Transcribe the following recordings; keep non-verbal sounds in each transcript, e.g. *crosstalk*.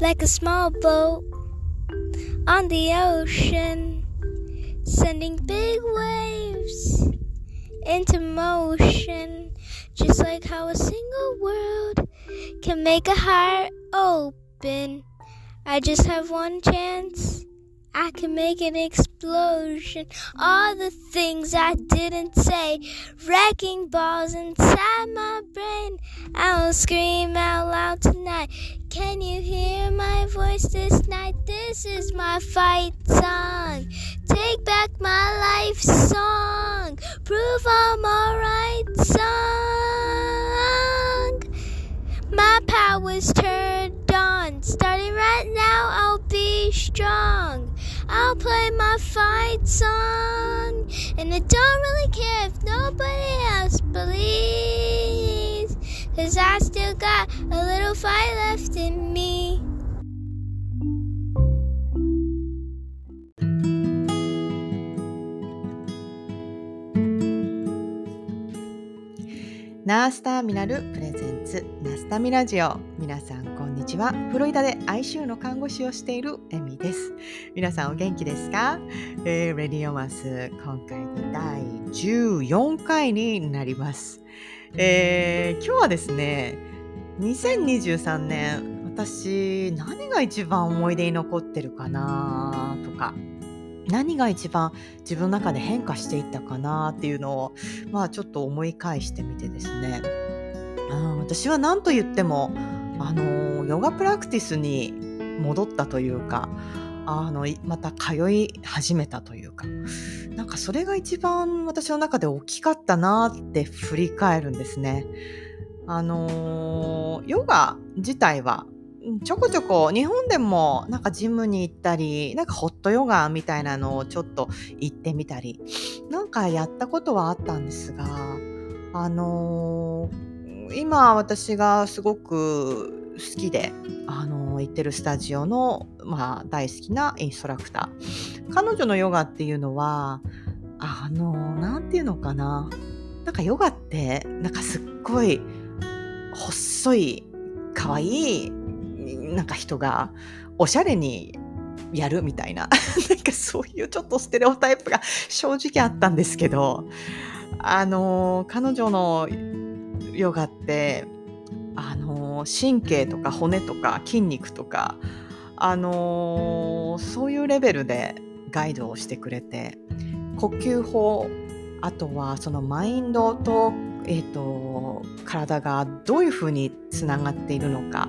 like a small boat on the ocean, sending big waves into motion, just like how a single word can make a heart open. I just have one chance. I can make an explosion. All the things I didn't say, wrecking balls inside my brain. I'll scream out loud tonight. Can you hear my voice this night? This is my fight song. Take back my life song. Prove I'm alright song. My power's turned on. Starting right now, I'll be strong. I'll play my fight song. And I don't really care if nobody else believes. Cause I still got a little fight left in me. ナースターミナルプレゼンツナスタミラジオ皆さんこんにちはフロリダで ICU の看護師をしているエミです。皆さんお元気ですか、えー、レディオマス今回で第14回になります、えー、今日はですね2023年私何が一番思い出に残ってるかなとか何が一番自分の中で変化していったかなっていうのを、まあ、ちょっと思い返してみてですね、うん、私は何と言ってもあのヨガプラクティスに戻ったというかあのまた通い始めたというかなんかそれが一番私の中で大きかったなって振り返るんですね。あのヨガ自体はちょこちょこ日本でもなんかジムに行ったりなんかホットヨガみたいなのをちょっと行ってみたりなんかやったことはあったんですがあのー、今私がすごく好きで、あのー、行ってるスタジオの、まあ、大好きなインストラクター。彼女のヨガっていうのはあのー、ていうのかな。なんかヨガってなんかすっごい細い可愛いなんか人がおしゃれにやるみたいな。*laughs* なんかそういうちょっとステレオタイプが正直あったんですけどあの彼女のヨガってあの神経とか骨とか筋肉とかあのそういうレベルでガイドをしてくれて呼吸法あとはそのマインドと,、えーと、体がどういうふうにつながっているのか。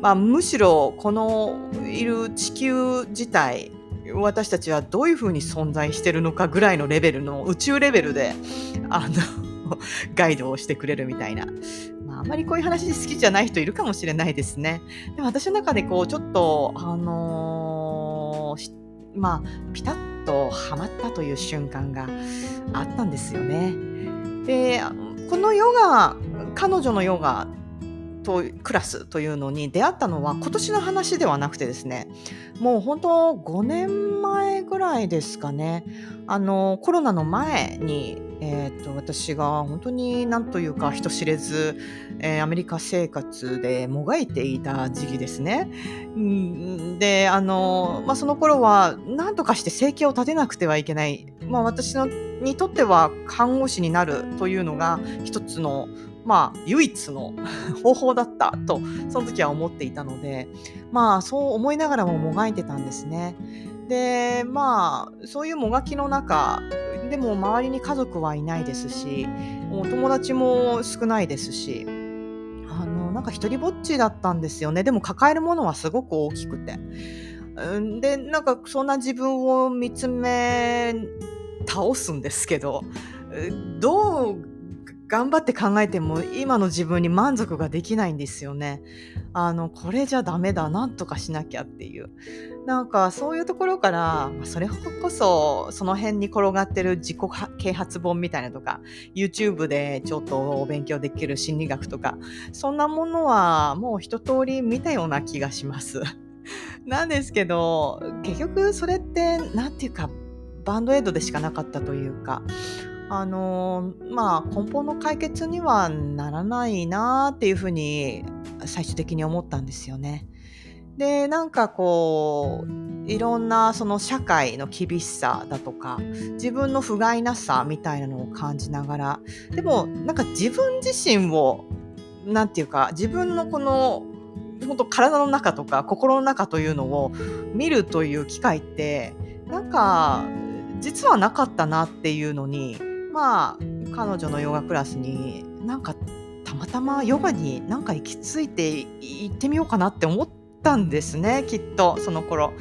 まあ、むしろこのいる地球自体私たちはどういうふうに存在してるのかぐらいのレベルの宇宙レベルであの *laughs* ガイドをしてくれるみたいな、あ、んまりこういう話好きじゃない人いるかもしれないですね。でも私の中でこうちょっとあのー、まあピタッとはまったという瞬間があったんですよね。でこのヨガ彼女のヨガとクラスというのに出会ったのは今年の話ではなくてですねもう本当5年前ぐらいですかねあのコロナの前に、えーと、私が本当に何というか人知れず、えー、アメリカ生活でもがいていた時期ですね。であの、まあ、その頃は何とかして生計を立てなくてはいけない、まあ、私のにとっては看護師になるというのが一つのまあ、唯一の *laughs* 方法だったと、その時は思っていたので、まあ、そう思いながらももがいてたんですね。で、まあ、そういうもがきの中、でも周りに家族はいないですし、もう友達も少ないですし、あの、なんか一人ぼっちだったんですよね。でも抱えるものはすごく大きくて。で、なんかそんな自分を見つめ倒すんですけど、どう頑張って考えても今の自分に満足ができないんですよね。あのこれじゃダメだなんとかしなきゃっていうなんかそういうところからそれこそその辺に転がってる自己啓発本みたいなとか YouTube でちょっとお勉強できる心理学とかそんなものはもう一通り見たような気がします。*laughs* なんですけど結局それって何て言うかバンドエイドでしかなかったというかあのまあ根本の解決にはならないなっていうふうに最終的に思ったんですよね。でなんかこういろんなその社会の厳しさだとか自分の不甲斐なさみたいなのを感じながらでもなんか自分自身をなんていうか自分のこの本当体の中とか心の中というのを見るという機会ってなんか実はなかったなっていうのにまあ彼女のヨガクラスになんかたまたまヨガになんか行き着いて行ってみようかなって思ったんですねきっとその頃。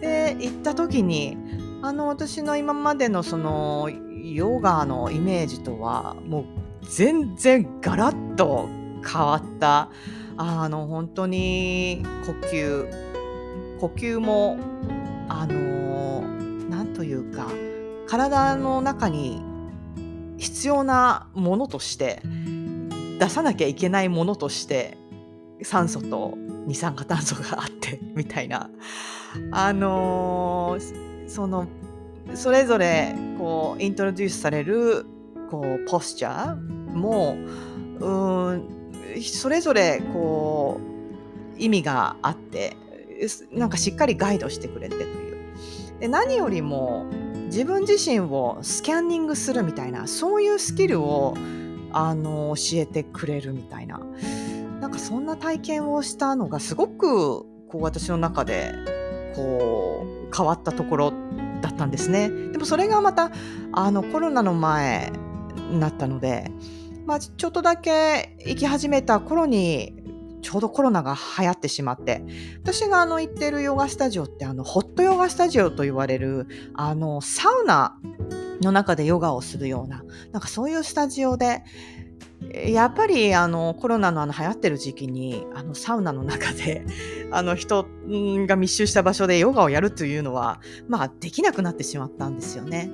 で行った時にあの私の今までのそのヨガのイメージとはもう全然ガラッと変わったあの本当に呼吸呼吸もあのなんというか体の中に必要なものとして出さなきゃいけないものとして酸素と二酸化炭素があって *laughs* みたいな。あのー、そのそれぞれこうイントロデュースされるこうポスチャーもうんそれぞれこう意味があってなんかしっかりガイドしてくれてという。で何よりも自分自身をスキャンニングするみたいなそういうスキルをあの教えてくれるみたいななんかそんな体験をしたのがすごくこう私の中でこう変わったところだったんですね。でもそれがまたあのコロナの前になったのでまあ、ちょっとだけ行き始めた頃にちょうどコロナが流行ってしまって私があの行ってるヨガスタジオってあのホットヨガスタジオと言われるあのサウナの中でヨガをするようななんかそういうスタジオでやっぱりあのコロナのあの流行ってる時期にあのサウナの中で *laughs* あの人が密集した場所でヨガをやるというのはまあできなくなってしまったんですよね。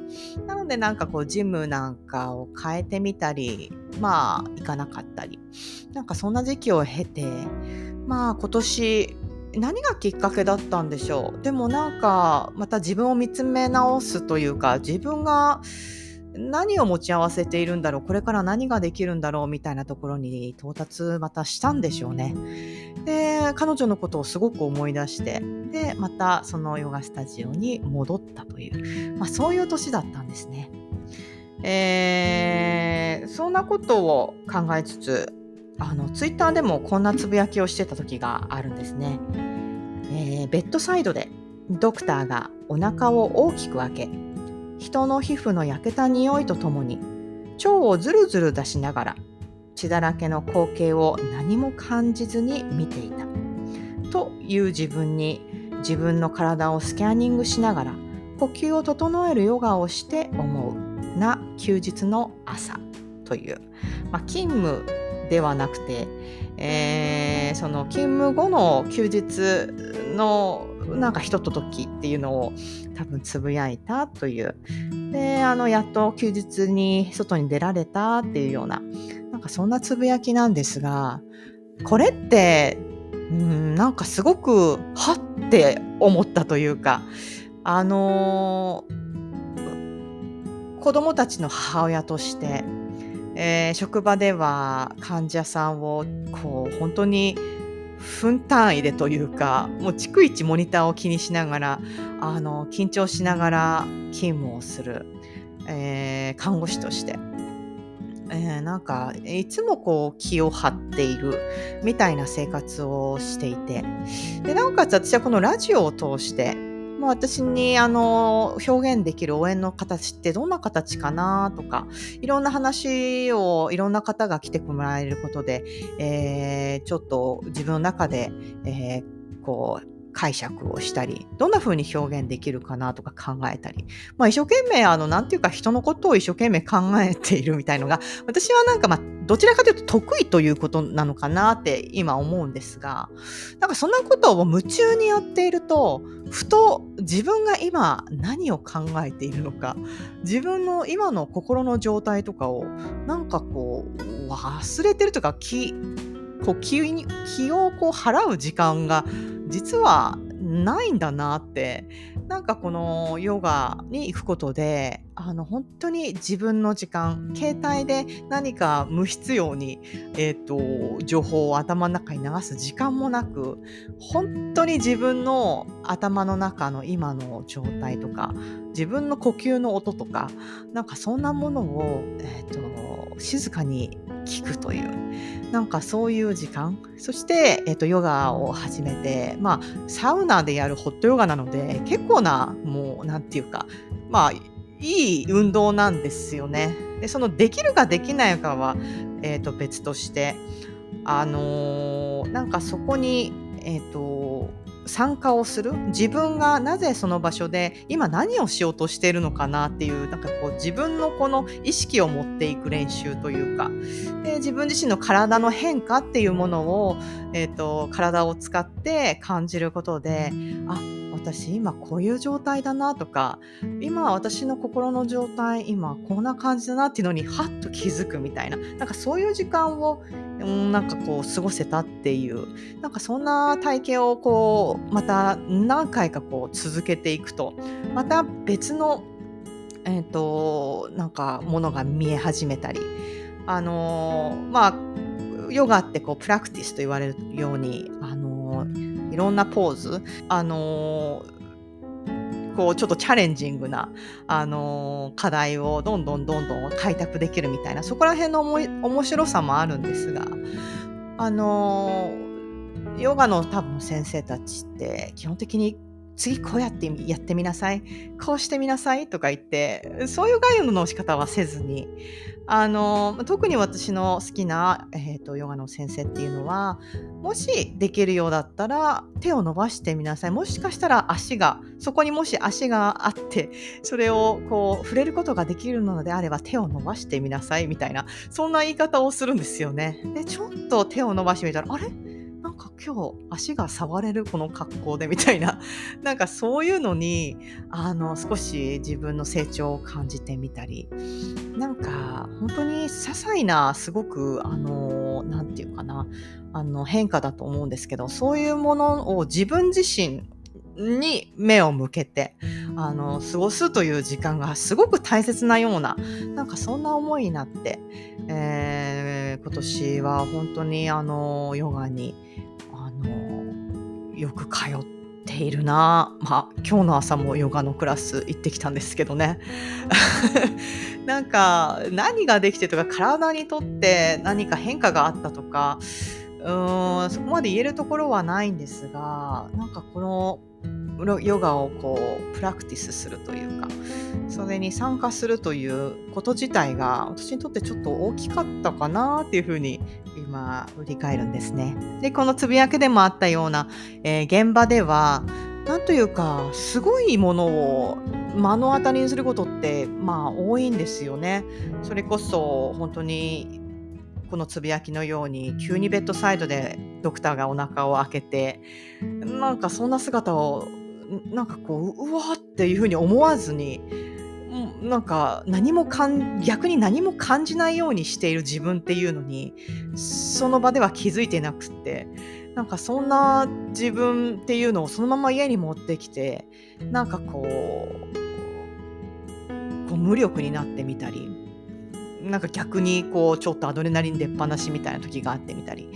なのでなんかこうジムなんかを変えてみたりまあ行かなかったりなんかそんな時期を経てまあ今年何がきっかけだったんでしょうでもなんかまた自分を見つめ直すというか自分が何を持ち合わせているんだろうこれから何ができるんだろうみたいなところに到達またしたんでしょうね。で彼女のことをすごく思い出してでまたそのヨガスタジオに戻ったという、まあ、そういう年だったんですね。えー、そんなことを考えつつあのツイッターでもこんなつぶやきをしてた時があるんですね。えー、ベッドサイドでドクターがお腹を大きく開け人の皮膚の焼けた匂いとともに腸をずるずる出しながら血だらけの光景を何も感じずに見ていた。という自分に自分の体をスキャニングしながら呼吸を整えるヨガをして思うな休日の朝という、まあ、勤務ではなくて、えー、その勤務後の休日のなんかひとと時っていうのを多分つぶやいたという。で、あの、やっと休日に外に出られたっていうような、なんかそんなつぶやきなんですが、これって、うん、なんかすごく、はって思ったというか、あのー、子供たちの母親として、えー、職場では患者さんをこう本当に分単位でというかもう逐一モニターを気にしながらあの緊張しながら勤務をする、えー、看護師として、えー、なんかいつもこう気を張っているみたいな生活をしていて。でなおかつ私はこのラジオを通してまあ、私にあの表現できる応援の形ってどんな形かなとかいろんな話をいろんな方が来てもらえることで、えー、ちょっと自分の中で、えー、こう解釈をしたり、どんな風に表現できるかなとか考えたり、まあ一生懸命、あの、なんていうか人のことを一生懸命考えているみたいのが、私はなんかまあ、どちらかというと得意ということなのかなって今思うんですが、なんかそんなことを夢中にやっていると、ふと自分が今何を考えているのか、自分の今の心の状態とかを、なんかこう、忘れてるというか、気、こう気に気をこう払う時間が実はないんだなって。なんかこのヨガに行くことであの本当に自分の時間携帯で何か無必要に、えーと、情報を頭の中に流す時間もなく本当に自分の頭の中の今の状態とか自分の呼吸の音とかなんかそんなものを、えーと、静かに聞くというなんかそういう時間。そして、えーと、とヨガを始めてまあサウナでやるホットヨガなので結構なもうなんていうかまあいい運動なんですよね。でそのできるかできないかは、えー、と別としてあのー、なんかそこに、えーと、参加をする？自分がなぜその場所で今何をしようとしているのかなっていうなんかこう自分のこの意識を持っていく練習というかで自分自身の体の変化っていうものを、えーと体を使って感じることであ私今こういう状態だなとか今私の心の状態今こんな感じだなっていうのにハッと気づくみたいななんかそういう時間を、なんかこう過ごせたっていうなんかそんな体験をこうまた何回かこう続けていくとまた別のえ、ー、となんかものが見え始めたりあのー、まあヨガってこうプラクティスと言われるようにあのーろんなポーズ、あの、こうちょっとチャレンジングな、あの、課題をどんどんどんどん開拓できるみたいなそこら辺の面白さもあるんですが、あの、ヨガの多分先生たちって基本的に次こうやってやってみなさい。こうしてみなさい。とか言ってそういう概要の仕方はせずにあの特に私の好きな、えーと、ヨガの先生っていうのはもしできるようだったら手を伸ばしてみなさい。もしかしたら足がそこにもし足があってそれをこう触れることができるのであれば手を伸ばしてみなさいみたいなそんな言い方をするんですよね。でちょっと手を伸ばしてみたらあれ？か今日足が触れるこの格好でみたいな。*laughs* なんかそういうのにあの少し自分の成長を感じてみたり。なんか本当に些細なすごくあの何て言うかな。あの変化だと思うんですけどそういうものを自分自身に目を向けてあの過ごすという時間がすごく大切なようななんかそんな思いになって、えー、今年は本当にあのヨガによく通っているな。まあ今日の朝もヨガのクラス行ってきたんですけどね。*laughs* なんか何ができてとか体にとって何か変化があったとかうーんそこまで言えるところはないんですがなんかこのヨガをこうプラクティスするというかそれに参加するということ自体が私にとってちょっと大きかったかなっていうふうに今振り返るんですね。でこのつぶやきでもあったような、えー、現場では何というかすごいものを目の当たりにすることってまあ多いんですよね。それこそ本当にこのつぶやきのように急にベッドサイドでドクターがお腹を開けてなんかそんな姿をなんかこううわっていうふうに思わずになんか何もかん逆に何も感じないようにしている自分っていうのにその場では気づいてなくってなんかそんな自分っていうのをそのまま家に持ってきてなんかこうこう無力になってみたりなんか逆にこうちょっとアドレナリン出っ放しみたいな時があってみたり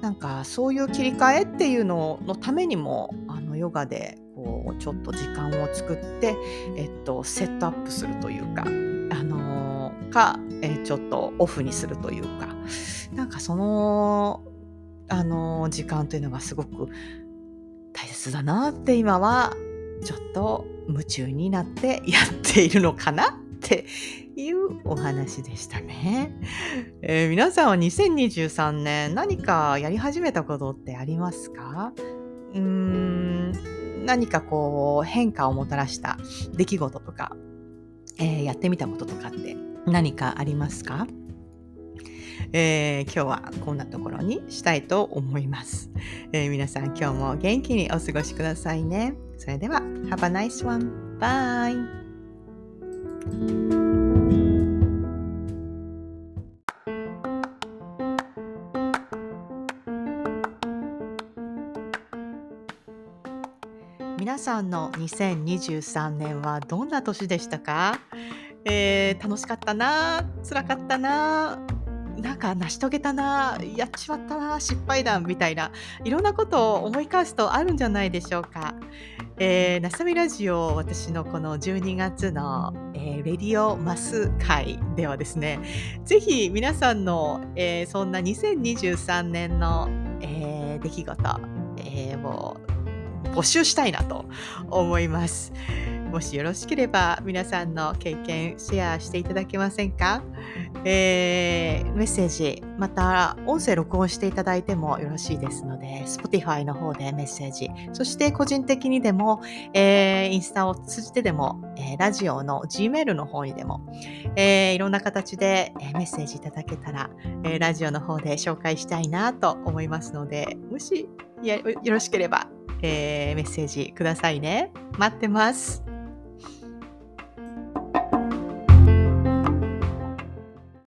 なんかそういう切り替えっていうののためにもあのヨガでこうちょっと時間を作って、えっと、セットアップするというか、あのー、か、え、ちょっとオフにするというかなんかその、あのー、時間というのがすごく大切だなって今はちょっと夢中になってやっているのかなっていうお話でしたね。えー、皆さんは2023年何かやり始めたことってありますか？うーん何かこう変化をもたらした出来事とか、えー、やってみたこととかって何かありますか？えー、今日はこんなところにしたいと思います、えー、皆さん今日も元気にお過ごしくださいね。それでは、Have a nice one. Bye. さんの2023年はどんな年でしたか、えー楽しかったな辛かったななんか成し遂げたなやっちまったな失敗談みたいないろんなことを思い返すとあるんじゃないでしょうか。えー、ナサミラジオ私のこの12月の、えーレディオマス会ではですねぜひ皆さんの、えーそんな2023年の、えー出来事、えーを募集したいなと思います。もしよろしければ皆さんの経験シェアしていただけませんか、えーメッセージまた音声録音していただいてもよろしいですので Spotify の方でメッセージそして個人的にでも、えーインスタを通じてでも、えーラジオの Gmail の方にでも、えーいろんな形で、メッセージいただけたら、えーラジオの方で紹介したいなと思いますのでもしよろしければ、えーメッセージくださいね。待ってます。